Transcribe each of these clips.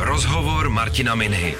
Rozhovor Martina Minhy.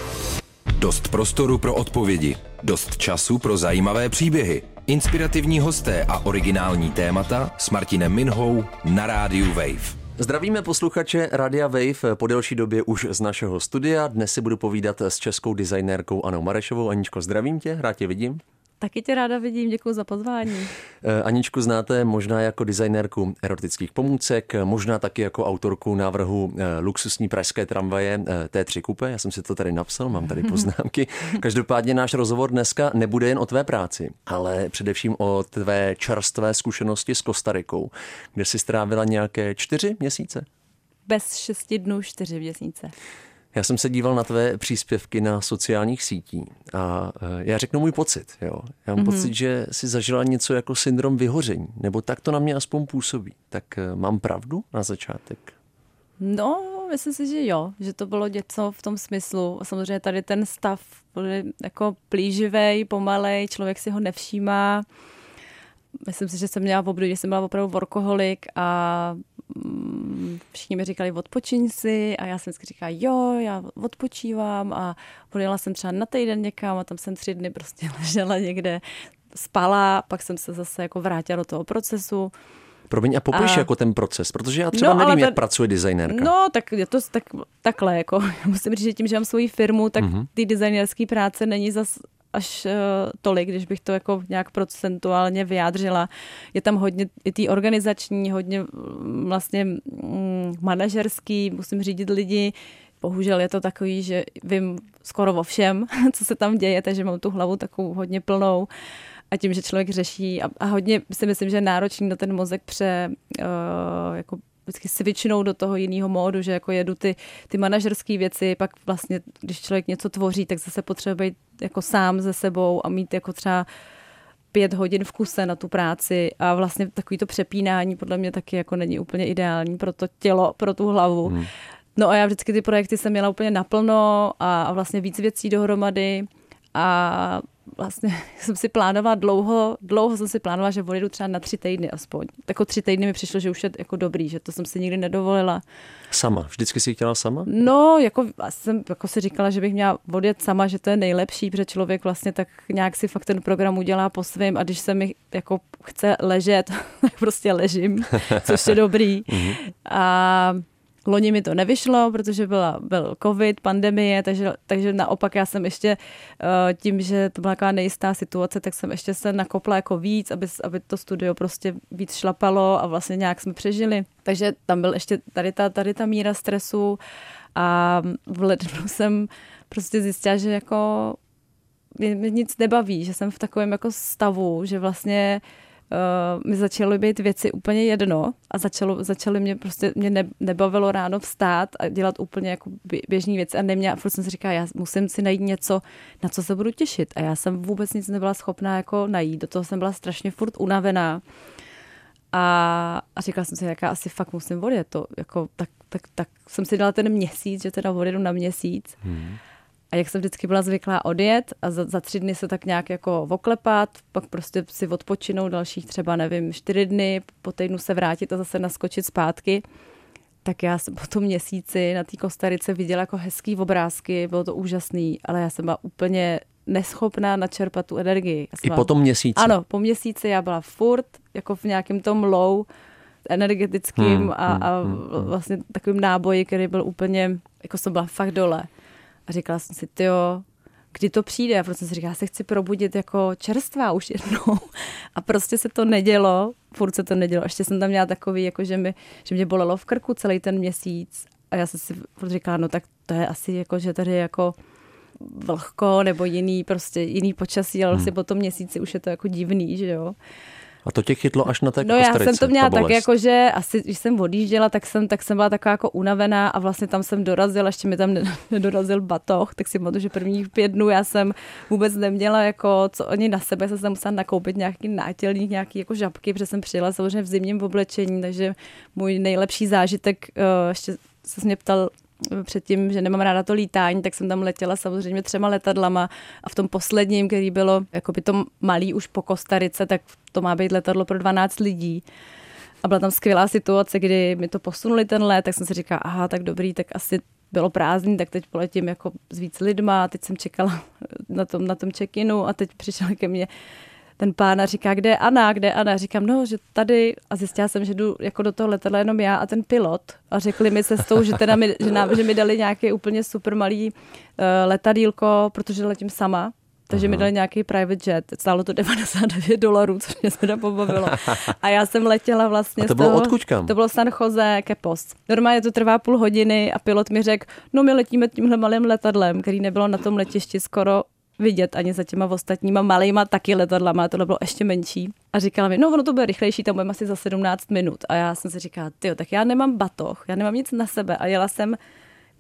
Dost prostoru pro odpovědi, dost času pro zajímavé příběhy, inspirativní hosté a originální témata s Martinem Minhou na rádiu Wave. Zdravíme posluchače Radia Wave po delší době už z našeho studia. Dnes si budu povídat s českou designérkou Anou Marešovou. Aničko, zdravím tě, rád tě vidím. Taky tě ráda vidím, děkuji za pozvání. Eh, Aničku znáte možná jako designérku erotických pomůcek, možná taky jako autorku návrhu eh, luxusní pražské tramvaje eh, T3 Coupe. Já jsem si to tady napsal, mám tady poznámky. Každopádně náš rozhovor dneska nebude jen o tvé práci, ale především o tvé čerstvé zkušenosti s Kostarikou, kde jsi strávila nějaké čtyři měsíce. Bez šesti dnů čtyři měsíce. Já jsem se díval na tvé příspěvky na sociálních sítí a e, já řeknu můj pocit. Jo. Já mám mm-hmm. pocit, že si zažila něco jako syndrom vyhoření, nebo tak to na mě aspoň působí. Tak e, mám pravdu na začátek? No, myslím si, že jo, že to bylo něco v tom smyslu. Samozřejmě tady ten stav byl jako plíživý, pomalej, člověk si ho nevšímá. Myslím si, že jsem měla v období, že jsem byla opravdu workoholik a Mm, všichni mi říkali odpočiň si a já jsem vždycky říkala jo, já odpočívám a odjela jsem třeba na týden někam a tam jsem tři dny prostě ležela někde, spala, pak jsem se zase jako vrátila do toho procesu. Promiň a popiš a... jako ten proces, protože já třeba no, nevím, ten... jak pracuje designérka. No, tak je to tak, takhle, jako musím říct, že tím, že mám svoji firmu, tak mm-hmm. ty designerské práce není zas až uh, tolik, když bych to jako nějak procentuálně vyjádřila. Je tam hodně i tý organizační, hodně mm, vlastně mm, manažerský, musím řídit lidi, Bohužel je to takový, že vím skoro o všem, co se tam děje, takže mám tu hlavu takovou hodně plnou. A tím, že člověk řeší a, a hodně si myslím, že je náročný na ten mozek pře, uh, jako vždycky switchnou do toho jiného módu, že jako jedu ty, ty manažerské věci, pak vlastně, když člověk něco tvoří, tak zase potřebuje být jako sám ze sebou a mít jako třeba pět hodin v kuse na tu práci a vlastně takový to přepínání podle mě taky jako není úplně ideální pro to tělo, pro tu hlavu. Hmm. No a já vždycky ty projekty jsem měla úplně naplno a, a vlastně víc věcí dohromady a vlastně jsem si plánovala dlouho, dlouho jsem si plánovala, že odjedu třeba na tři týdny aspoň. Tako tři týdny mi přišlo, že už je jako dobrý, že to jsem si nikdy nedovolila. Sama? Vždycky si chtěla sama? No, jako jsem jako si říkala, že bych měla odjet sama, že to je nejlepší, protože člověk vlastně tak nějak si fakt ten program udělá po svém a když se mi jako chce ležet, tak prostě ležím, což je dobrý. Mhm. a Loni mi to nevyšlo, protože byla, byl covid, pandemie, takže, takže naopak já jsem ještě uh, tím, že to byla taková nejistá situace, tak jsem ještě se nakopla jako víc, aby, aby to studio prostě víc šlapalo a vlastně nějak jsme přežili. Takže tam byl ještě tady ta, tady ta míra stresu a v lednu jsem prostě zjistila, že jako mě, nic nebaví, že jsem v takovém jako stavu, že vlastně uh, mi začaly být věci úplně jedno a začalo, začaly mě prostě, mě ne, nebavilo ráno vstát a dělat úplně jako běžné věci a neměla, furt jsem si říkala, já musím si najít něco, na co se budu těšit a já jsem vůbec nic nebyla schopná jako najít, do toho jsem byla strašně furt unavená a, a říkala jsem si, jaká asi fakt musím odjet, to jako, tak, tak, tak jsem si dala ten měsíc, že teda odjedu na měsíc. Hmm. A jak jsem vždycky byla zvyklá odjet a za, za tři dny se tak nějak jako oklepat, pak prostě si odpočinout dalších třeba, nevím, čtyři dny, po týdnu se vrátit a zase naskočit zpátky, tak já jsem po tom měsíci na té Kostarice viděla jako hezký obrázky, bylo to úžasný, ale já jsem byla úplně neschopná načerpat tu energii. I po tom měsíci? Ano, po měsíci já byla furt jako v nějakém tom low energetickým hmm, a, a hmm, hmm, hmm. vlastně takovým náboji, který byl úplně, jako jsem byla fakt dole. A říkala jsem si, ty jo, kdy to přijde? A prostě jsem si říkala, já se chci probudit jako čerstvá už jednou. A prostě se to nedělo, furt se to nedělo. Ještě jsem tam měla takový, jako že, mi, že mě bolelo v krku celý ten měsíc. A já jsem si furt říkala, no tak to je asi jako, že tady jako vlhko nebo jiný, prostě jiný počasí, ale hmm. si po tom měsíci už je to jako divný, že jo. A to tě chytlo až na té No já jsem to měla tak jako, že asi, když jsem odjížděla, tak jsem, tak jsem byla taková jako unavená a vlastně tam jsem dorazila, ještě mi tam nedorazil batoh, tak si pamatuju, že prvních pět dnů já jsem vůbec neměla jako co oni na sebe, jsem se musela nakoupit nějaký nátělník, nějaký jako žabky, protože jsem přijela samozřejmě v zimním oblečení, takže můj nejlepší zážitek, uh, ještě se mě ptal předtím, že nemám ráda to lítání, tak jsem tam letěla samozřejmě třema letadlama a v tom posledním, který bylo jako by to malý už po Kostarice, tak to má být letadlo pro 12 lidí. A byla tam skvělá situace, kdy mi to posunuli ten let, tak jsem si říkala, aha, tak dobrý, tak asi bylo prázdný, tak teď poletím jako s víc lidma, teď jsem čekala na tom, na tom check-inu a teď přišel ke mně ten pán a říká, kde je Ana, kde je Ana. Říkám, no, že tady a zjistila jsem, že jdu jako do toho letadla jenom já a ten pilot a řekli mi cestou, že, teda mi, že, nám, že mi dali nějaký úplně super malý uh, letadílko, protože letím sama, takže Aha. mi dali nějaký private jet, stálo to 99 dolarů, což mě teda pobavilo. A já jsem letěla vlastně a to bylo toho, odkud kam? To bylo San Jose Kepos. Normálně to trvá půl hodiny a pilot mi řekl, no my letíme tímhle malým letadlem, který nebylo na tom letišti skoro vidět ani za těma ostatníma malýma taky letadlama, tohle bylo ještě menší. A říkala mi, no ono to bude rychlejší, tam budeme asi za 17 minut. A já jsem si říkala, ty tak já nemám batoh, já nemám nic na sebe. A jela jsem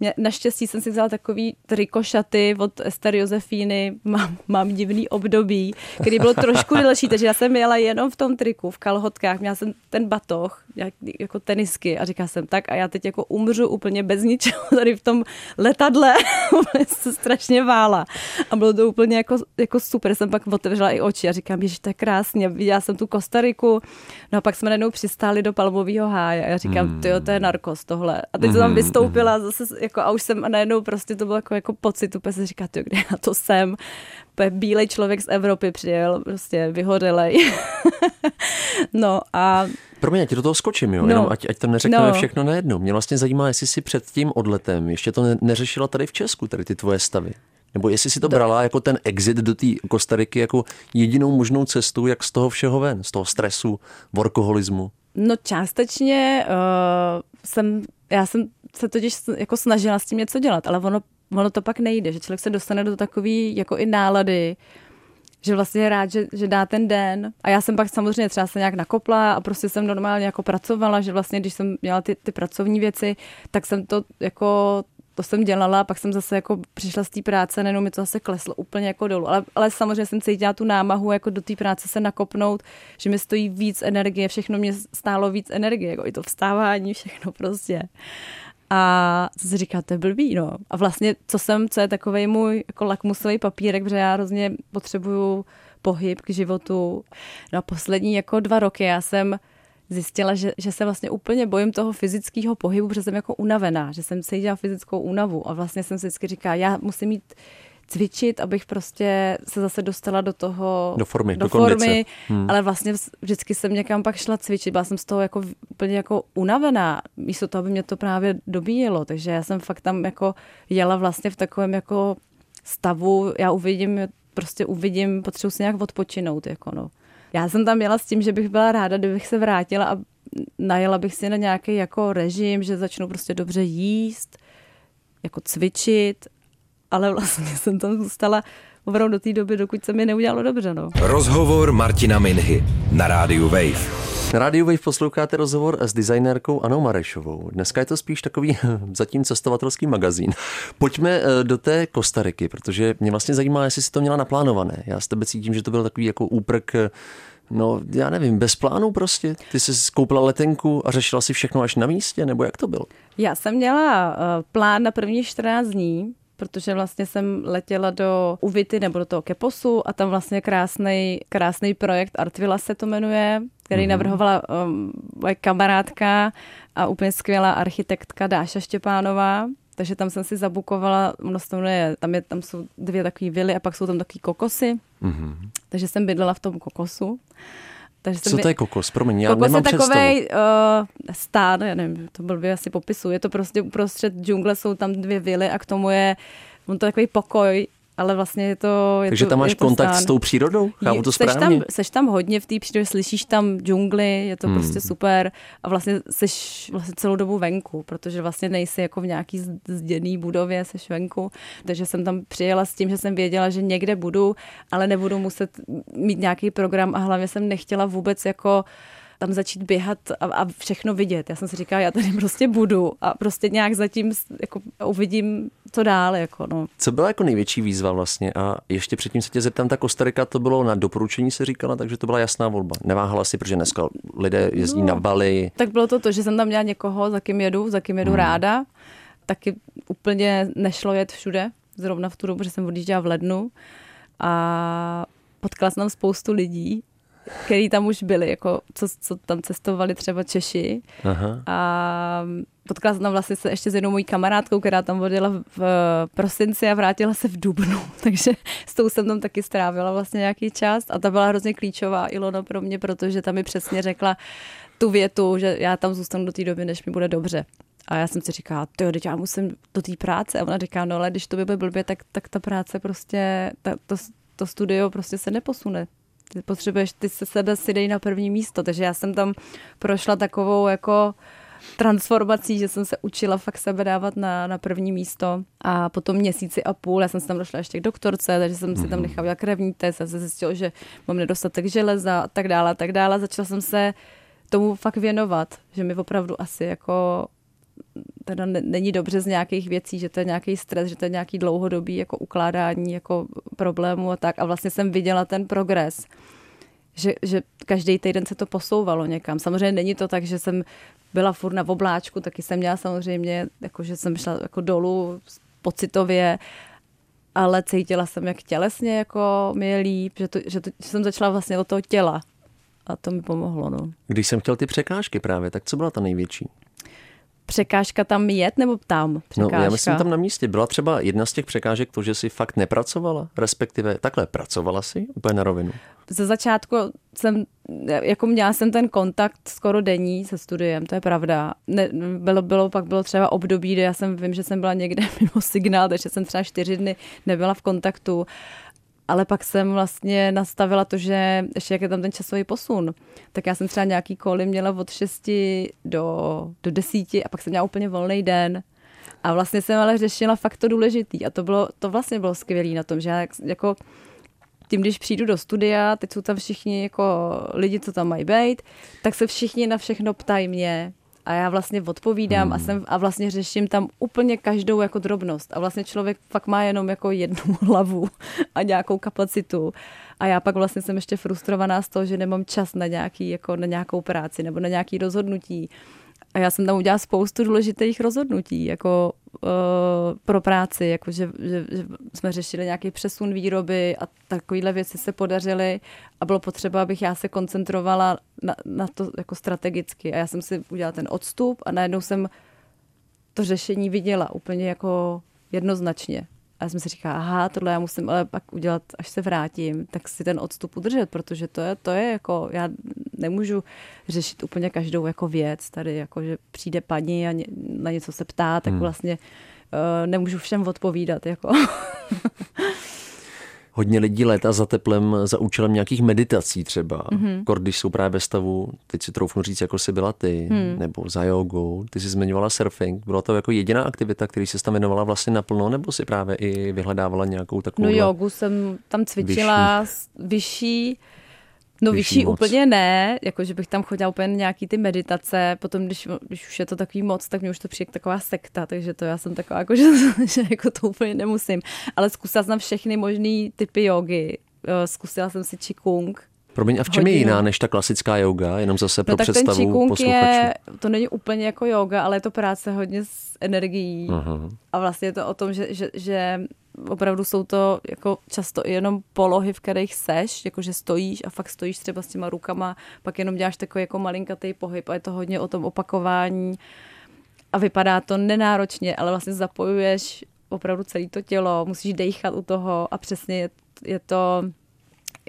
mě, naštěstí jsem si vzala takový trikošaty od Ester Josefíny, mám, mám divný období, který bylo trošku delší, takže já jsem jela jenom v tom triku, v kalhotkách, měla jsem ten batoh, jak, jako tenisky a říkala jsem tak a já teď jako umřu úplně bez ničeho tady v tom letadle, se strašně vála a bylo to úplně jako, jako super, jsem pak otevřela i oči a říkám, že to je krásně, viděla jsem tu Kostariku, no a pak jsme najednou přistáli do palmového háje a já říkám, hmm. to je narkos tohle a teď jsem tam hmm. vystoupila zase jako a už jsem a najednou prostě to bylo jako, jako pocit, úplně se říká, ty, kde já to jsem. Bílej člověk z Evropy přijel, prostě vyhořelej. no a Promiň, já ti do toho skočím, jo? No. Jenom ať, ať tam neřekneme no. všechno najednou. Mě vlastně zajímá, jestli si před tím odletem ještě to ne- neřešila tady v Česku, tady ty tvoje stavy. Nebo jestli si to brala jako ten exit do té Kostariky jako jedinou možnou cestu, jak z toho všeho ven, z toho stresu, workoholismu. No částečně uh, jsem, já jsem se totiž jako snažila s tím něco dělat, ale ono, ono to pak nejde, že člověk se dostane do takové jako i nálady, že vlastně je rád, že, že dá ten den. A já jsem pak samozřejmě třeba se nějak nakopla a prostě jsem normálně jako pracovala, že vlastně když jsem měla ty, ty pracovní věci, tak jsem to jako to jsem dělala, pak jsem zase jako přišla z té práce, nejenom mi to zase kleslo úplně jako dolů. Ale, ale samozřejmě jsem cítila tu námahu jako do té práce se nakopnout, že mi stojí víc energie, všechno mě stálo víc energie, jako i to vstávání, všechno prostě. A co si říká, to je blbý, no. A vlastně, co jsem, co je takový můj jako lakmusový papírek, protože já hrozně potřebuju pohyb k životu. No a poslední jako dva roky já jsem zjistila, že, že se vlastně úplně bojím toho fyzického pohybu, protože jsem jako unavená, že jsem cítila fyzickou únavu a vlastně jsem si vždycky říkala, já musím mít cvičit, abych prostě se zase dostala do toho... Do formy, do, do formy, hmm. ale vlastně vždycky jsem někam pak šla cvičit, byla jsem z toho jako úplně jako unavená, místo toho, aby mě to právě dobíjelo, takže já jsem fakt tam jako jela vlastně v takovém jako stavu, já uvidím, prostě uvidím, potřebuji si nějak odpočinout, jako no. Já jsem tam jela s tím, že bych byla ráda, kdybych se vrátila a najela bych si na nějaký jako režim, že začnu prostě dobře jíst, jako cvičit ale vlastně jsem tam zůstala opravdu do té doby, dokud se mi neudělalo dobře. No. Rozhovor Martina Minhy na rádiu Wave. Na rádiu Wave posloucháte rozhovor s designérkou Anou Marešovou. Dneska je to spíš takový zatím cestovatelský magazín. Pojďme eh, do té Kostariky, protože mě vlastně zajímá, jestli si to měla naplánované. Já s tebe cítím, že to byl takový jako úprk eh, No, já nevím, bez plánu prostě. Ty jsi skoupila letenku a řešila si všechno až na místě, nebo jak to bylo? Já jsem měla uh, plán na první 14 dní, protože vlastně jsem letěla do Uvity nebo do toho Keposu a tam vlastně krásný krásný projekt Artvila se to jmenuje, který mm-hmm. navrhovala um, moje kamarádka a úplně skvělá architektka Dáša Štěpánová. Takže tam jsem si zabukovala, množstvo je, tam, je, tam jsou dvě takové vily a pak jsou tam takové kokosy. Mm-hmm. Takže jsem bydlela v tom kokosu. Takže Co to je kokos? Promiň, já kokos nemám je takový uh, stán, já nevím, to blbě asi popisu. Je to prostě uprostřed džungle, jsou tam dvě vily a k tomu je on to je takový pokoj ale vlastně je to... Je Takže to, tam máš kontakt stán. s tou přírodou? Chápu to správně? Seš tam, seš tam hodně v té přírodě, slyšíš tam džungli, je to hmm. prostě super a vlastně seš vlastně celou dobu venku, protože vlastně nejsi jako v nějaký zděný budově, seš venku, takže jsem tam přijela s tím, že jsem věděla, že někde budu, ale nebudu muset mít nějaký program a hlavně jsem nechtěla vůbec jako tam začít běhat a, a všechno vidět. Já jsem si říkala, já tady prostě budu a prostě nějak zatím jako uvidím, co dál. Jako, no. Co byla jako největší výzva vlastně? A ještě předtím se tě zeptám, ta Kostarika to bylo na doporučení se říkala, takže to byla jasná volba. Neváhala si, protože dneska lidé jezdí no, na Bali. Tak bylo to to, že jsem tam měla někoho, za kým jedu, za kým jedu hmm. ráda. Taky úplně nešlo jet všude, zrovna v tu dobu, že jsem odjížděla v lednu. A potkala jsem tam spoustu lidí který tam už byli, jako co, co tam cestovali třeba Češi. Aha. A potkala jsem tam vlastně se ještě s jednou mojí kamarádkou, která tam vodila v prosinci a vrátila se v dubnu, takže s tou jsem tam taky strávila vlastně nějaký čas a ta byla hrozně klíčová Ilona pro mě, protože tam mi přesně řekla tu větu, že já tam zůstanu do té doby, než mi bude dobře. A já jsem si říkala, jo, teď já musím do té práce. A ona říká, no ale když to by bylo blbě, tak, tak ta práce prostě, ta, to, to studio prostě se neposune. Ty potřebuješ, ty se sebe si dej na první místo. Takže já jsem tam prošla takovou jako transformací, že jsem se učila fakt sebe dávat na, na první místo a potom měsíci a půl, já jsem se tam došla ještě k doktorce, takže jsem si tam mhm. nechala krevní test a se zjistila, že mám nedostatek železa a tak dále a tak dále. Začala jsem se tomu fakt věnovat, že mi opravdu asi jako teda není dobře z nějakých věcí, že to je nějaký stres, že to je nějaký dlouhodobý jako ukládání jako problémů a tak. A vlastně jsem viděla ten progres, že, že každý týden se to posouvalo někam. Samozřejmě není to tak, že jsem byla furt na obláčku, taky jsem měla samozřejmě, jako že jsem šla jako dolů pocitově, ale cítila jsem, jak tělesně jako mi je líp, že, to, že, to, že jsem začala vlastně od toho těla. A to mi pomohlo. No. Když jsem chtěl ty překážky právě, tak co byla ta největší? Překážka tam jet nebo tam překážka? No, já myslím tam na místě. Byla třeba jedna z těch překážek to, že si fakt nepracovala, respektive takhle pracovala si úplně na rovinu? Ze začátku jsem, jako měla jsem ten kontakt skoro denní se studiem, to je pravda. Ne, bylo, bylo, pak bylo třeba období, kdy já jsem, vím, že jsem byla někde mimo signál, takže jsem třeba čtyři dny nebyla v kontaktu ale pak jsem vlastně nastavila to, že ještě jak je tam ten časový posun, tak já jsem třeba nějaký koly měla od 6 do, do 10 a pak jsem měla úplně volný den. A vlastně jsem ale řešila fakt to důležitý. A to, bylo, to vlastně bylo skvělé na tom, že já jako tím, když přijdu do studia, teď jsou tam všichni jako lidi, co tam mají být, tak se všichni na všechno ptají mě, a já vlastně odpovídám hmm. a, jsem, a vlastně řeším tam úplně každou jako drobnost. A vlastně člověk fakt má jenom jako jednu hlavu a nějakou kapacitu. A já pak vlastně jsem ještě frustrovaná z toho, že nemám čas na, nějaký, jako na nějakou práci nebo na nějaký rozhodnutí a já jsem tam udělala spoustu důležitých rozhodnutí, jako uh, pro práci, jako že, že, že jsme řešili nějaký přesun výroby a takovéhle věci se podařily a bylo potřeba, abych já se koncentrovala na, na to jako strategicky. A já jsem si udělala ten odstup a najednou jsem to řešení viděla úplně jako jednoznačně. A já jsem si říkala, aha, tohle já musím ale pak udělat, až se vrátím, tak si ten odstup udržet, protože to je, to je jako, já nemůžu řešit úplně každou jako věc tady, jako že přijde paní a ně, na něco se ptá, tak hmm. vlastně uh, nemůžu všem odpovídat, jako. hodně lidí léta za teplem za účelem nějakých meditací třeba. Mm-hmm. Kor, když jsou právě ve stavu, teď si troufnu říct, jako jsi byla ty, mm. nebo za jogou, ty jsi zmiňovala surfing. Byla to jako jediná aktivita, který se tam věnovala vlastně naplno, nebo si právě i vyhledávala nějakou takovou... No jogu jsem tam cvičila vyšší, vyšší No vyšší, vyšší úplně ne, jako že bych tam chodila úplně nějaký ty meditace, potom když, když už je to takový moc, tak mě už to přijde taková sekta, takže to já jsem taková, jako, že, že jako to úplně nemusím. Ale zkusila jsem všechny možné typy jogy. Eh, zkusila jsem si Qigong, Promiň, a v čem hodinu. je jiná než ta klasická yoga? Jenom zase pro no, tak představu ten. Je, to není úplně jako yoga, ale je to práce hodně s energií. Aha. A vlastně je to o tom, že, že, že opravdu jsou to jako často jenom polohy, v kterých seš, jakože stojíš a fakt stojíš třeba s těma rukama, pak jenom děláš takový jako malinkatý pohyb a je to hodně o tom opakování a vypadá to nenáročně, ale vlastně zapojuješ opravdu celé to tělo, musíš dechat u toho a přesně je, je to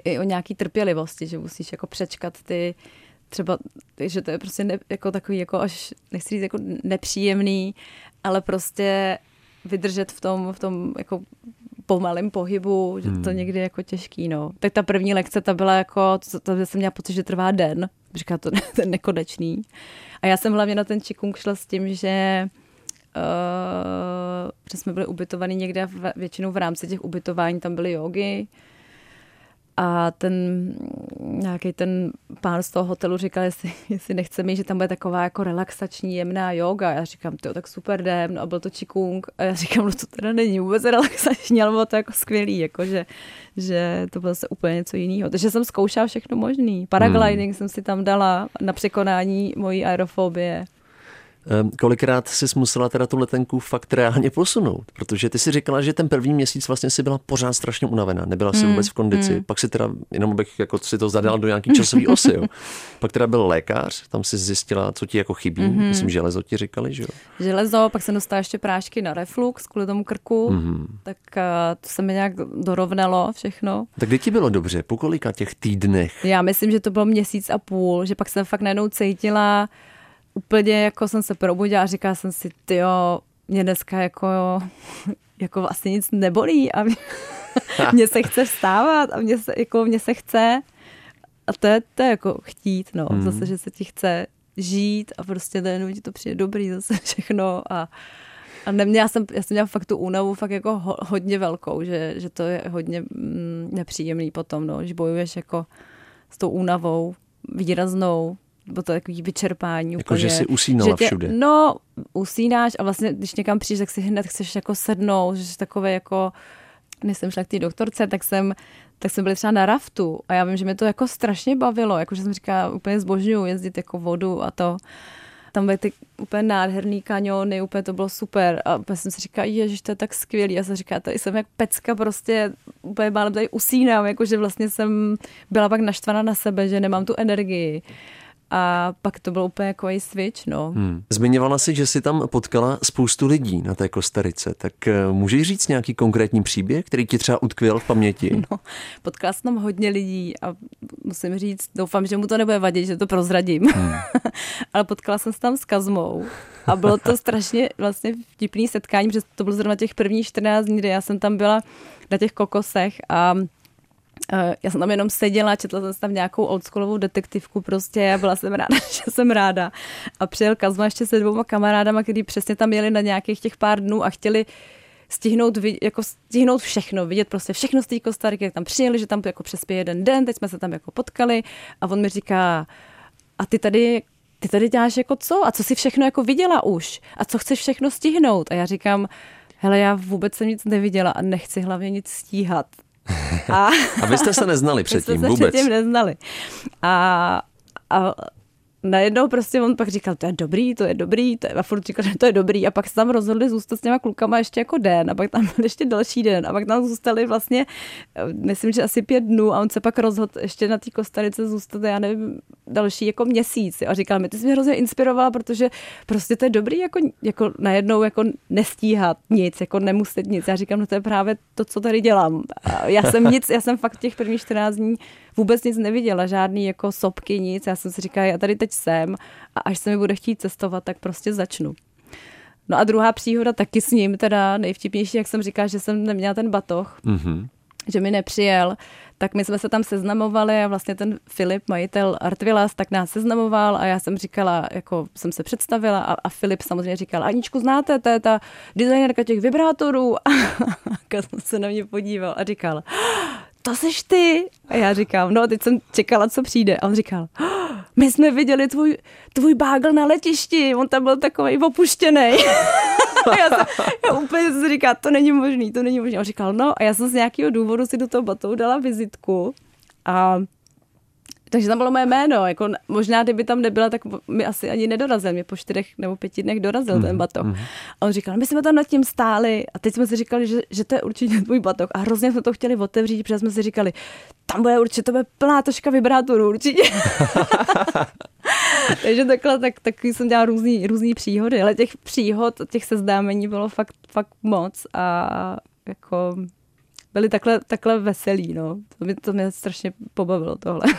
i o nějaký trpělivosti, že musíš jako přečkat ty třeba, že to je prostě ne, jako takový jako až, nechci říct jako nepříjemný, ale prostě vydržet v tom, v tom jako pomalém pohybu, že to hmm. někdy je jako těžký, no. Tak ta první lekce, ta byla jako, to, to jsem měla pocit, že trvá den, říká to ten nekonečný. A já jsem hlavně na ten čikung šla s tím, že uh, že jsme byli ubytovaní někde, v, většinou v rámci těch ubytování tam byly jogy, a ten nějaký ten pán z toho hotelu říkal, jestli, jestli nechce mít, že tam bude taková jako relaxační, jemná yoga. Já říkám, to tak super jdem, no a byl to čikung. A já říkám, no to teda není vůbec relaxační, ale bylo to jako skvělý, jako že, že to bylo zase úplně něco jiného. Takže jsem zkoušela všechno možný. Paragliding hmm. jsem si tam dala na překonání mojí aerofobie. Ehm, kolikrát jsi musela teda tu letenku fakt reálně posunout? Protože ty si říkala, že ten první měsíc vlastně si byla pořád strašně unavená, nebyla si mm, vůbec v kondici. Mm. Pak si teda, jenom bych jako si to zadal do nějaký časový osy, jo. Pak teda byl lékař, tam si zjistila, co ti jako chybí. Mm-hmm. Myslím, železo ti říkali, že jo? Železo, pak jsem dostala ještě prášky na reflux kvůli tomu krku, mm-hmm. tak uh, to se mi nějak dorovnalo všechno. Tak kdy ti bylo dobře? Po kolika těch týdnech? Já myslím, že to bylo měsíc a půl, že pak jsem fakt najednou cítila, úplně jako jsem se probudila a říkala jsem si, jo, mě dneska jako, jako vlastně nic nebolí a mě, mě se chce vstávat a mě se, jako mě se chce. A to je, to je jako chtít, no, hmm. zase, že se ti chce žít a prostě najednou ti to přijde dobrý zase všechno a, a neměla jsem, já jsem měla fakt tu únavu fakt jako ho, hodně velkou, že, že to je hodně mm, nepříjemný potom, no, že bojuješ jako s tou únavou výraznou, bylo to takový vyčerpání jako, úplně. že si usínala že tě, všude. No, usínáš a vlastně, když někam přijdeš, tak si hned chceš jako sednout, že jsi takové jako, než jsem šla k té doktorce, tak jsem, tak jsem byla třeba na raftu a já vím, že mě to jako strašně bavilo, jakože jsem říkala, úplně zbožňuju jezdit jako vodu a to. Tam byly ty úplně nádherný kaniony, úplně to bylo super. A úplně jsem si říkala, že to je tak skvělý. Já jsem říkala, tady jsem jak pecka prostě, úplně málem tady usínám, jakože vlastně jsem byla pak naštvaná na sebe, že nemám tu energii. A pak to bylo úplně jako i switch, no. Hmm. Zmiňovala si, že jsi tam potkala spoustu lidí na té Kostarice, tak eh, můžeš říct nějaký konkrétní příběh, který ti třeba utkvěl v paměti? No, potkala jsem tam hodně lidí a musím říct, doufám, že mu to nebude vadit, že to prozradím. Hmm. Ale potkala jsem se tam s Kazmou a bylo to strašně vlastně vtipný setkání, protože to bylo zrovna těch prvních 14 dní, kdy já jsem tam byla na těch kokosech a já jsem tam jenom seděla, četla jsem tam nějakou oldschoolovou detektivku prostě a byla jsem ráda, že jsem ráda. A přijel Kazma ještě se dvouma kamarádama, kteří přesně tam jeli na nějakých těch pár dnů a chtěli stihnout, jako stihnout všechno, vidět prostě všechno z té Kostariky, jak tam přijeli, že tam jako přespěje jeden den, teď jsme se tam jako potkali a on mi říká, a ty tady ty tady děláš jako co? A co si všechno jako viděla už? A co chceš všechno stihnout? A já říkám, hele, já vůbec jsem nic neviděla a nechci hlavně nic stíhat. A, a vy jste se neznali předtím jsme se vůbec? předtím neznali. A, a najednou prostě on pak říkal, to je dobrý, to je dobrý, to je, a furt říkal, že to je dobrý. A pak se tam rozhodli zůstat s těma klukama ještě jako den a pak tam byl ještě další den a pak tam zůstali vlastně, myslím, že asi pět dnů a on se pak rozhodl ještě na té Kostarice zůstat, já nevím, další jako měsíc. A říkal mi, ty jsi mě hrozně inspirovala, protože prostě to je dobrý jako, jako najednou jako nestíhat nic, jako nemuset nic. Já říkám, no to je právě to, co tady dělám. Já jsem nic, já jsem fakt těch prvních 14 dní vůbec nic neviděla, žádný jako sopky, nic. Já jsem si říkala, já tady teď jsem a až se mi bude chtít cestovat, tak prostě začnu. No a druhá příhoda taky s ním, teda nejvtipnější, jak jsem říkala, že jsem neměla ten batoh, mm-hmm. že mi nepřijel, tak my jsme se tam seznamovali a vlastně ten Filip, majitel Artvilas, tak nás seznamoval a já jsem říkala, jako jsem se představila a, a Filip samozřejmě říkal, Aničku znáte, to je ta designerka těch vibrátorů. A jsem se na mě podíval a říkal, to seš ty. A já říkám, no teď jsem čekala, co přijde. A on říkal, oh, my jsme viděli tvůj, tvůj bágl na letišti, on tam byl takový opuštěný. já, jsem, já úplně si říká, to není možný, to není možný. A on říkal, no a já jsem z nějakého důvodu si do toho batou dala vizitku a takže tam bylo moje jméno. Jako, možná, kdyby tam nebyla, tak mi asi ani nedorazil. Mě po čtyřech nebo pěti dnech dorazil mm, ten batok. Mm. A on říkal, my jsme tam nad tím stáli a teď jsme si říkali, že, že to je určitě tvůj batok. A hrozně jsme to chtěli otevřít, protože jsme si říkali, tam bude určitě, to bude plná točka vibrátorů, určitě. Takže takhle, tak, taky jsem dělala různý, různý příhody, ale těch příhod, těch seznámení bylo fakt, fakt moc a jako byli takhle, takhle veselí, no. To mě, to mě strašně pobavilo tohle.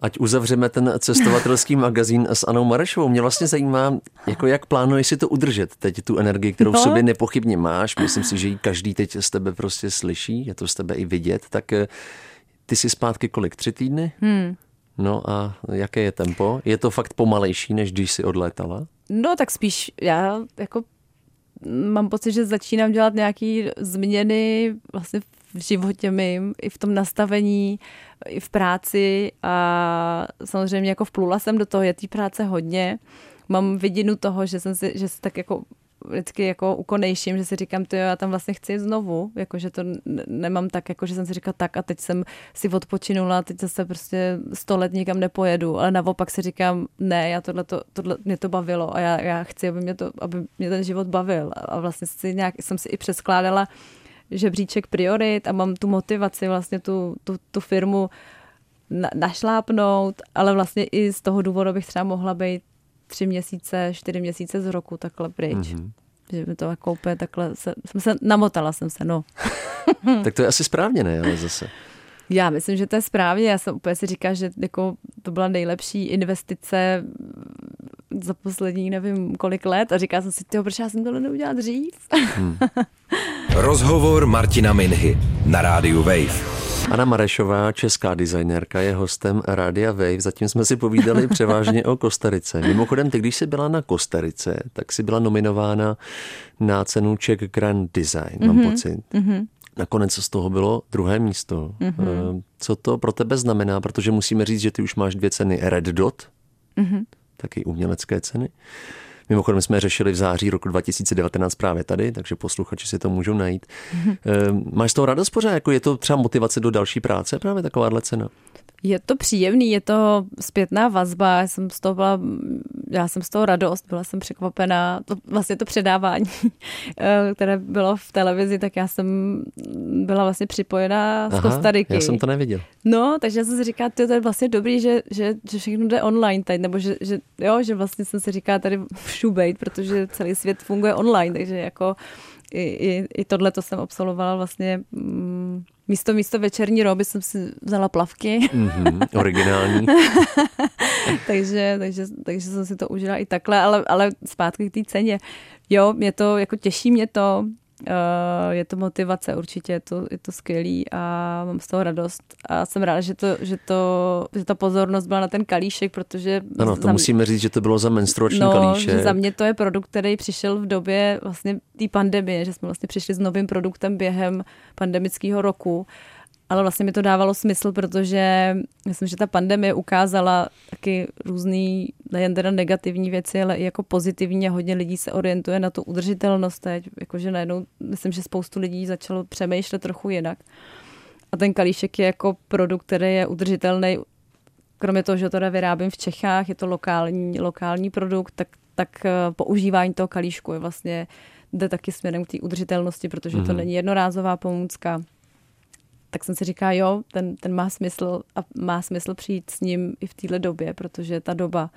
Ať uzavřeme ten cestovatelský magazín s Anou Marešovou. Mě vlastně zajímá, jako jak plánuješ si to udržet, teď tu energii, kterou no. v sobě nepochybně máš. Myslím si, že ji každý teď z tebe prostě slyší, je to z tebe i vidět. Tak eh, ty jsi zpátky kolik? Tři týdny? Hmm. No a jaké je tempo? Je to fakt pomalejší, než když jsi odlétala? No tak spíš já jako mám pocit, že začínám dělat nějaké změny vlastně v životě mým, i v tom nastavení, i v práci a samozřejmě jako vplula jsem do toho, je té práce hodně. Mám vidinu toho, že jsem si, že se tak jako vždycky jako ukonejším, že si říkám, to já tam vlastně chci znovu, jako že to nemám tak, jako že jsem si říkala tak a teď jsem si odpočinula, teď zase prostě sto let nikam nepojedu, ale naopak si říkám, ne, já tohle, to, tohle mě to bavilo a já, já chci, aby mě, to, aby mě ten život bavil. A vlastně si nějak, jsem si i přeskládala žebříček priorit a mám tu motivaci vlastně tu, tu, tu firmu na, našlápnout, ale vlastně i z toho důvodu bych třeba mohla být tři měsíce, čtyři měsíce z roku takhle pryč. Mm-hmm. Že mi to jako úplně takhle, se, jsem se, namotala jsem se, no. tak to je asi správně, ne, ale zase. Já myslím, že to je správně. Já jsem úplně si říká, že jako to byla nejlepší investice za poslední nevím kolik let a říká jsem si, proč já jsem tohle neudělal dřív? Hmm. Rozhovor Martina Minhy na rádiu Wave. Anna Marešová, česká designérka, je hostem Rádia Wave. Zatím jsme si povídali převážně o Kostarice. Mimochodem, ty, když jsi byla na Kostarice, tak si byla nominována na cenu Czech Grand Design, mám mm-hmm. pocit. Mm-hmm. Nakonec z toho bylo druhé místo. Mm-hmm. Co to pro tebe znamená? Protože musíme říct, že ty už máš dvě ceny Red Dot, mm-hmm. taky umělecké ceny. Mimochodem jsme řešili v září roku 2019 právě tady, takže posluchači si to můžou najít. Mm-hmm. Máš z toho radost pořád? Jako je to třeba motivace do další práce právě takováhle cena? Je to příjemný, je to zpětná vazba, já jsem z toho byla, já jsem z toho radost, byla jsem překvapená, to, vlastně to předávání, eh, které bylo v televizi, tak já jsem byla vlastně připojená z Kostariky. já jsem to neviděl. No, takže já jsem si říkala, to je vlastně dobrý, že, že, že všechno jde online tady, nebo že, že, jo, že vlastně jsem si říkala tady všubejt, protože celý svět funguje online, takže jako i, i, i tohle to jsem absolvovala vlastně mm, místo, místo večerní roby jsem si vzala plavky. Mm-hmm, originální. takže, takže, takže jsem si to užila i takhle, ale, ale zpátky k té ceně. Jo, mě to, jako těší mě to, je to motivace určitě, je to, je to skvělý a mám z toho radost. A jsem ráda, že, to, že, to, že ta pozornost byla na ten kalíšek, protože... Ano, to musíme říct, že to bylo za menstruační no, kalíšek. Že za mě to je produkt, který přišel v době vlastně té pandemie, že jsme vlastně přišli s novým produktem během pandemického roku ale vlastně mi to dávalo smysl, protože myslím, že ta pandemie ukázala taky různý, nejen teda negativní věci, ale i jako pozitivní a hodně lidí se orientuje na tu udržitelnost teď, jakože najednou myslím, že spoustu lidí začalo přemýšlet trochu jinak. A ten kalíšek je jako produkt, který je udržitelný, kromě toho, že to vyrábím v Čechách, je to lokální, lokální produkt, tak, tak eh, používání toho kalíšku je vlastně jde taky směrem k té udržitelnosti, protože mm-hmm. to mhm. není jednorázová pomůcka, tak jsem si říká, jo, ten, ten má smysl a má smysl přijít s ním i v téhle době, protože ta doba,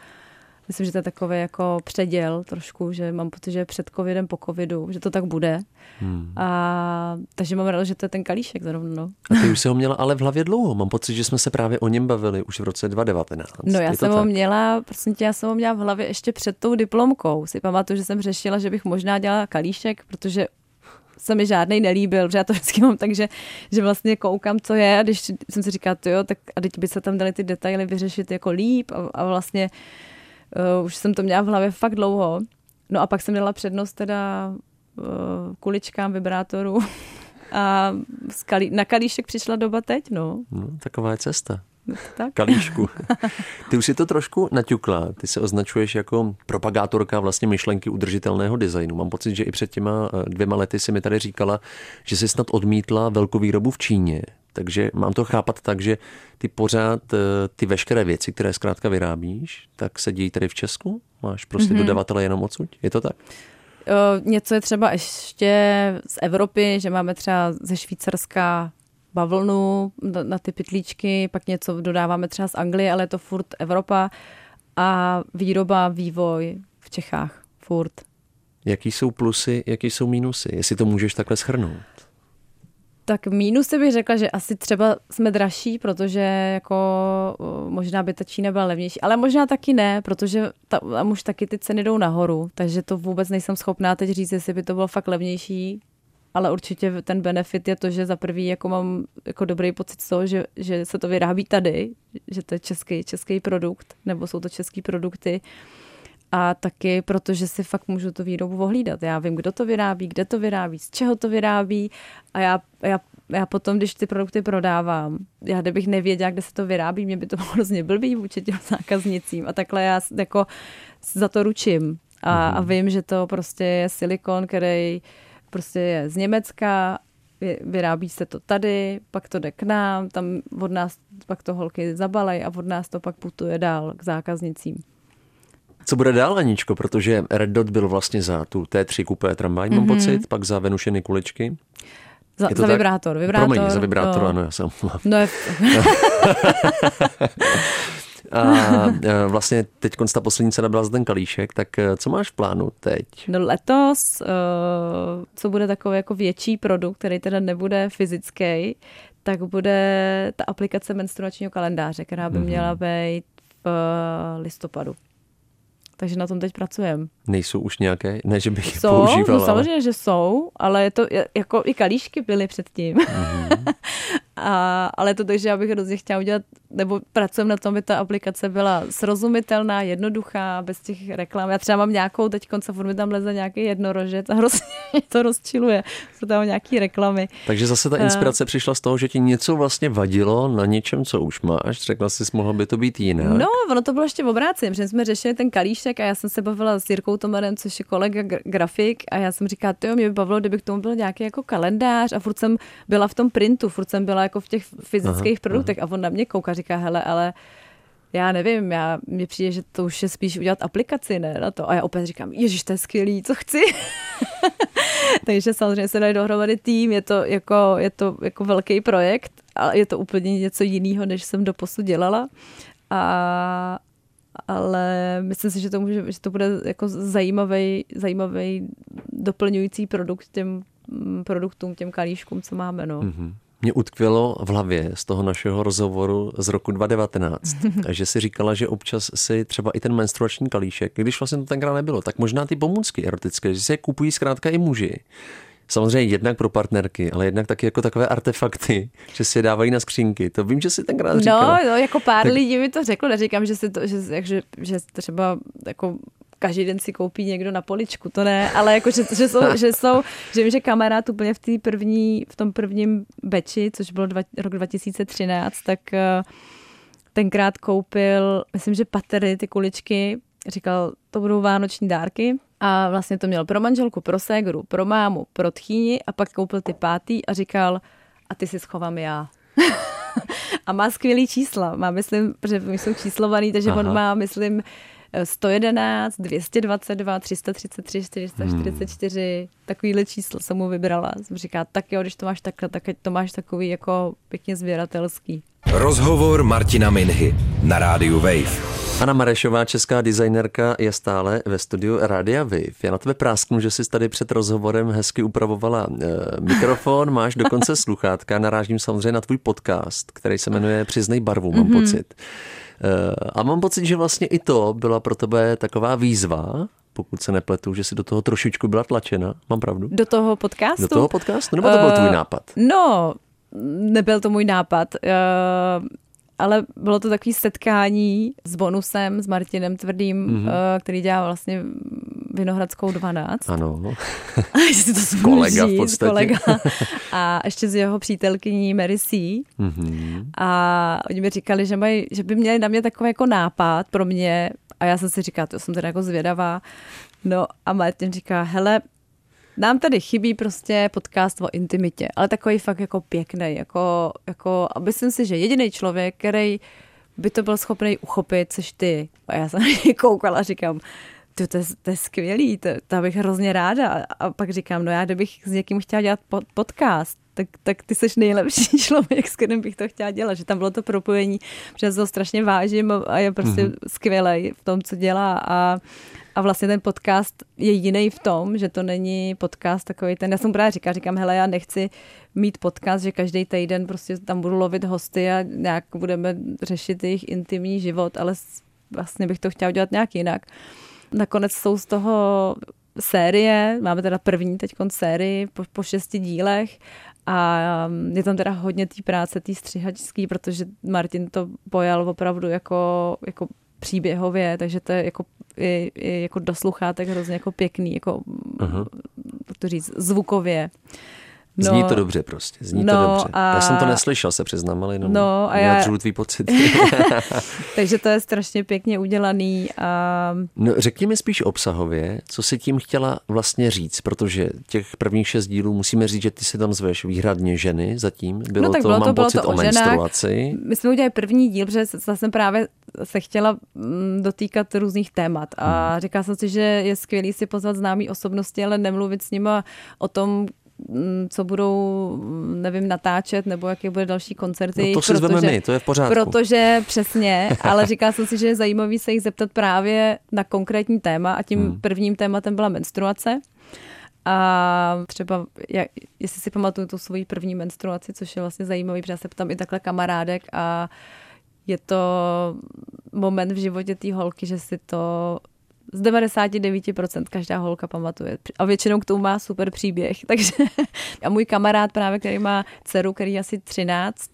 myslím, že to je takový jako předěl trošku, že mám pocit, že před covidem, po covidu, že to tak bude. Hmm. A, takže mám rád, že to je ten kalíšek zrovna. No. A ty už jsi ho měla ale v hlavě dlouho. Mám pocit, že jsme se právě o něm bavili už v roce 2019. No já jsem tak? ho měla, prosím tě, já jsem ho měla v hlavě ještě před tou diplomkou. Si pamatuju, že jsem řešila, že bych možná dělala kalíšek, protože se mi žádný nelíbil, protože já to vždycky mám takže že vlastně koukám, co je a když jsem si říkala, jo, tak a teď by se tam dali ty detaily vyřešit jako líp a, a vlastně uh, už jsem to měla v hlavě fakt dlouho. No a pak jsem dala přednost teda uh, kuličkám, vibrátoru a na kalíšek přišla doba teď, no. no taková je cesta. Tak. Kalíšku. Ty už si to trošku naťukla. Ty se označuješ jako propagátorka vlastně myšlenky udržitelného designu. Mám pocit, že i před těma eh, dvěma lety si mi tady říkala, že jsi snad odmítla velkou výrobu v Číně. Takže mám to chápat tak, že ty pořád eh, ty veškeré věci, které zkrátka vyrábíš, tak se dějí tady v Česku? Máš prostě mm-hmm. dodavatele jenom odsud? Je to tak? Uh, něco je třeba ještě z Evropy, že máme třeba ze Švýcarska bavlnu na ty pytlíčky, pak něco dodáváme třeba z Anglie, ale je to furt Evropa a výroba, vývoj v Čechách furt. Jaký jsou plusy, jaký jsou mínusy, jestli to můžeš takhle schrnout? Tak mínusy bych řekla, že asi třeba jsme dražší, protože jako možná by ta Čína byla levnější, ale možná taky ne, protože ta, tam už taky ty ceny jdou nahoru, takže to vůbec nejsem schopná teď říct, jestli by to bylo fakt levnější ale určitě ten benefit je to, že za prvý jako mám jako dobrý pocit z toho, že, že se to vyrábí tady, že to je český, český produkt, nebo jsou to český produkty. A taky protože si fakt můžu tu výrobu ohlídat. Já vím, kdo to vyrábí, kde to vyrábí, z čeho to vyrábí a já, já, já potom, když ty produkty prodávám, já kdybych nevěděla, kde se to vyrábí, mě by to bylo hrozně blbý vůči těm zákaznicím a takhle já jako za to ručím A, a vím, že to prostě je silikon, který prostě je z Německa, vy- vyrábí se to tady, pak to jde k nám, tam od nás pak to holky zabalej a od nás to pak putuje dál k zákaznicím. Co bude dál, Aničko? Protože Red Dot byl vlastně za tu T3 kupé tramvaj, Mhm. mám pocit, pak za Venušeny kuličky. Za, za tak? vibrátor, vibrátor. Promiň, za vibrátor, no, ano, já se omlouvám. No je, A e, vlastně teď ta poslední cena byla ten kalíšek, tak e, co máš v plánu teď? no letos, uh, co bude takový jako větší produkt, který teda nebude fyzický, tak bude ta aplikace menstruačního kalendáře, která by měla být v listopadu. Takže na tom teď pracujeme. Nejsou už nějaké? Ne, že bych je Jsou, používal, no samozřejmě, že jsou, ale je to je- jako i kalíšky byly předtím. A, ale je to tak, že já bych hrozně chtěla udělat, nebo pracujeme na tom, aby ta aplikace byla srozumitelná, jednoduchá, bez těch reklam. Já třeba mám nějakou, teď konce furt mi tam leze nějaký jednorožec a hrozně to rozčiluje. Jsou tam nějaký reklamy. Takže zase ta Eh. inspirace přišla z toho, že ti něco vlastně vadilo na něčem, co už máš. Řekla jsi, mohlo by to být jinak. No, ono to bylo ještě v obráceně, protože jsme řešili ten kalíšek a já jsem se bavila s Jirkou Tomarem, což je kolega gra- grafik a já jsem říkala, jo, mě by bavilo, kdyby k tomu byl nějaký jako kalendář a furt jsem byla v tom printu, furt jsem byla jako v těch fyzických aha, produktech aha. a on na mě kouká, říká, hele, ale já nevím, já, mně přijde, že to už je spíš udělat aplikaci, ne, na to. A já opět říkám, ježiš, to je skvělý, co chci. Takže samozřejmě se dají dohromady tým, je to jako, je to jako velký projekt, ale je to úplně něco jiného, než jsem doposud dělala. A, ale myslím si, že to, může, že to bude jako zajímavý, zajímavý doplňující produkt těm mm, produktům, těm kalíškům, co máme. No. Mhm. Mě utkvělo v hlavě z toho našeho rozhovoru z roku 2019, že si říkala, že občas si třeba i ten menstruační kalíšek, když vlastně to tenkrát nebylo, tak možná ty pomůcky erotické, že si je kupují zkrátka i muži. Samozřejmě jednak pro partnerky, ale jednak taky jako takové artefakty, že si je dávají na skřínky. To vím, že si tenkrát říkala. No, no, jako pár Tak- lidí mi to řeklo, neříkám, že si to, že, že, že třeba jako každý den si koupí někdo na poličku, to ne, ale jako, že, že jsou, že jsou, že vím, že kamarád úplně v té první, v tom prvním beči, což bylo dva, rok 2013, tak eh, tenkrát koupil, myslím, že patery, ty kuličky, říkal, to budou vánoční dárky a vlastně to měl pro manželku, pro ségru, pro mámu, pro tchýni a pak koupil ty pátý a říkal, a ty si schovám já. a má skvělý čísla. Má, myslím, že jsou číslovaný, takže. Aha. on má, myslím, 111, 222, 333, 444, hmm. takovýhle číslo jsem mu vybrala. Jsem říká, tak jo, když to máš takhle, tak ať to máš takový jako pěkně sběratelský. Rozhovor Martina Minhy na rádiu Wave. Anna Marešová, česká designerka, je stále ve studiu Radia Wave. Já na tebe prásknu, že jsi tady před rozhovorem hezky upravovala e, mikrofon, máš dokonce sluchátka, narážím samozřejmě na tvůj podcast, který se jmenuje Přiznej barvu, mám mm-hmm. pocit. E, a mám pocit, že vlastně i to byla pro tebe taková výzva, pokud se nepletu, že si do toho trošičku byla tlačena, mám pravdu? Do toho podcastu? Do toho podcastu? Nebo to byl tvůj Eh, nápad? No, nebyl to můj nápad, eh, ale bylo to takové setkání s bonusem, s Martinem Tvrdým, Mhm. mm-hmm. který dělá vlastně Vinohradskou 12. Ano. že si to smůžu Kolega v podstatě. Kolega. A ještě s jeho přítelkyní Mary C. Mhm. A oni mi říkali, že, mají, že by měli na mě takový jako nápad pro mě. A já jsem si říkala, to jsem teda jako zvědavá. No a Martin říká, hele, nám tady chybí prostě podcast o intimitě, ale takový fakt jako pěkný, jako, jako a myslím si, že jediný člověk, který by to byl schopný uchopit, což ty. A já jsem koukala a říkám, to, to, je, to je skvělý, to, to bych hrozně ráda. A pak říkám, no já kdybych s někým chtěla dělat pod, podcast, tak, tak ty jsi nejlepší člověk, s kterým bych to chtěla dělat. Že tam bylo to propojení, protože to strašně vážím a je prostě mm-hmm. skvělý v tom, co dělá. A, a vlastně ten podcast je jiný v tom, že to není podcast takový ten, já jsem právě říkala, říkám, hele, já nechci mít podcast, že každý týden prostě tam budu lovit hosty a nějak budeme řešit jejich intimní život, ale vlastně bych to chtěla udělat nějak jinak. Nakonec jsou z toho série, máme teda první teď sérii po, po šesti dílech a je tam teda hodně té práce, té střihačský, protože Martin to pojal opravdu jako, jako příběhově, takže to je jako, je, je jako do sluchátek hrozně jako pěkný, jako, Aha. to říct, zvukově. No, Zní to dobře prostě, zní no, to dobře. A... Já jsem to neslyšel, se přiznám, ale jenom no, a já... tvý pocit. Takže to je strašně pěkně udělaný. A... No, řekni mi spíš obsahově, co si tím chtěla vlastně říct, protože těch prvních šest dílů musíme říct, že ty si tam zveš výhradně ženy zatím. Bylo no, tak to, bylo mám to, bylo pocit, to o, o menstruaci. My jsme udělali první díl, protože jsem právě se chtěla mm, dotýkat různých témat a hmm. říkala jsem si, že je skvělý si pozvat známý osobnosti, ale nemluvit s nimi o tom, co budou, mm, nevím, natáčet, nebo jaké bude další koncerty. No to si protože, my, to je v pořádku. Protože přesně, ale říkala jsem si, že je zajímavý se jich zeptat právě na konkrétní téma a tím hmm. prvním tématem byla menstruace. A třeba, jak, jestli si pamatuju tu svoji první menstruaci, což je vlastně zajímavý, protože já se ptám i takhle kamarádek a je to moment v životě té holky, že si to z 99% každá holka pamatuje. A většinou k tomu má super příběh. Takže a můj kamarád právě, který má dceru, který je asi 13,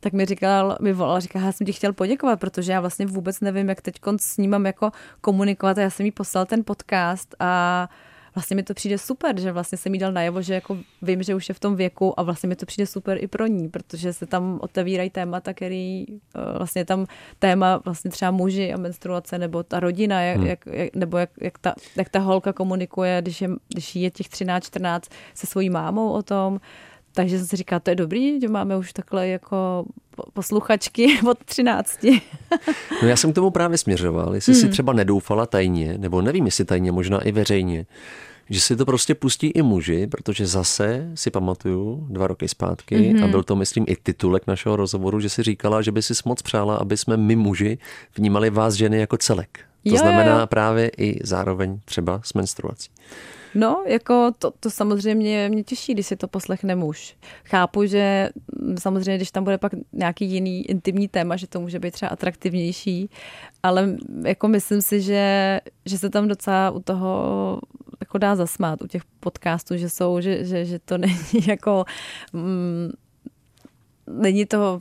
tak mi říkal, mi volal, říká, já jsem ti chtěl poděkovat, protože já vlastně vůbec nevím, jak teď s ním mám jako komunikovat a já jsem jí poslal ten podcast a vlastně mi to přijde super, že vlastně jsem jí dal najevo, že jako vím, že už je v tom věku a vlastně mi to přijde super i pro ní, protože se tam otevírají témata, který eh, vlastně tam téma vlastně třeba muži a menstruace nebo ta rodina, jak, hmm. jak, jak, nebo jak, jak, ta, jak ta holka komunikuje, když je, když je těch 13-14 se svojí mámou o tom, takže jsem si říká, to je dobrý, že máme už takhle jako posluchačky od 13. no já jsem k tomu právě směřoval, jestli hmm. si třeba nedoufala tajně, nebo nevím, jestli tajně, možná i veřejně, že si to prostě pustí i muži, protože zase si pamatuju dva roky zpátky mm-hmm. a byl to, myslím, i titulek našeho rozhovoru, že si říkala, že by si moc přála, aby jsme my muži vnímali vás ženy jako celek. To jo, znamená jo. právě i zároveň třeba s menstruací. No, jako to, to samozřejmě mě těší, když si to poslechne muž. Chápu, že samozřejmě, když tam bude pak nějaký jiný intimní téma, že to může být třeba atraktivnější, ale jako myslím si, že, že se tam docela u toho jako dá zasmát, u těch podcastů, že jsou, že, že, že to není jako... Mm, není to,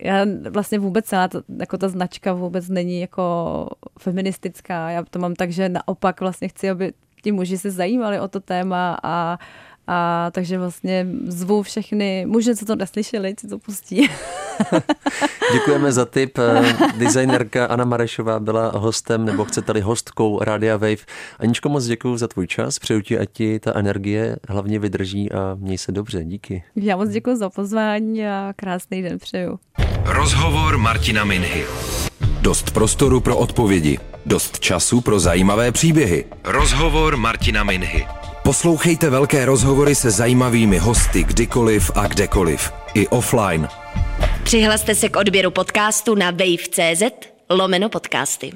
já vlastně vůbec celá ta, jako ta značka vůbec není jako feministická. Já to mám tak, že naopak vlastně chci, aby ti muži se zajímali o to téma a a takže vlastně zvu všechny muže, co to neslyšeli, si to pustí. Děkujeme za tip. Designerka Anna Marešová byla hostem, nebo chcete-li hostkou Radia Wave. Aničko, moc děkuji za tvůj čas. Přeju ti, ať ti ta energie hlavně vydrží a měj se dobře. Díky. Já moc děkuji za pozvání a krásný den přeju. Rozhovor Martina Minhy. Dost prostoru pro odpovědi. Dost času pro zajímavé příběhy. Rozhovor Martina Minhy. Poslouchejte velké rozhovory se zajímavými hosty kdykoliv a kdekoliv. I offline. Přihlaste se k odběru podcastu na wave.cz lomeno podcasty.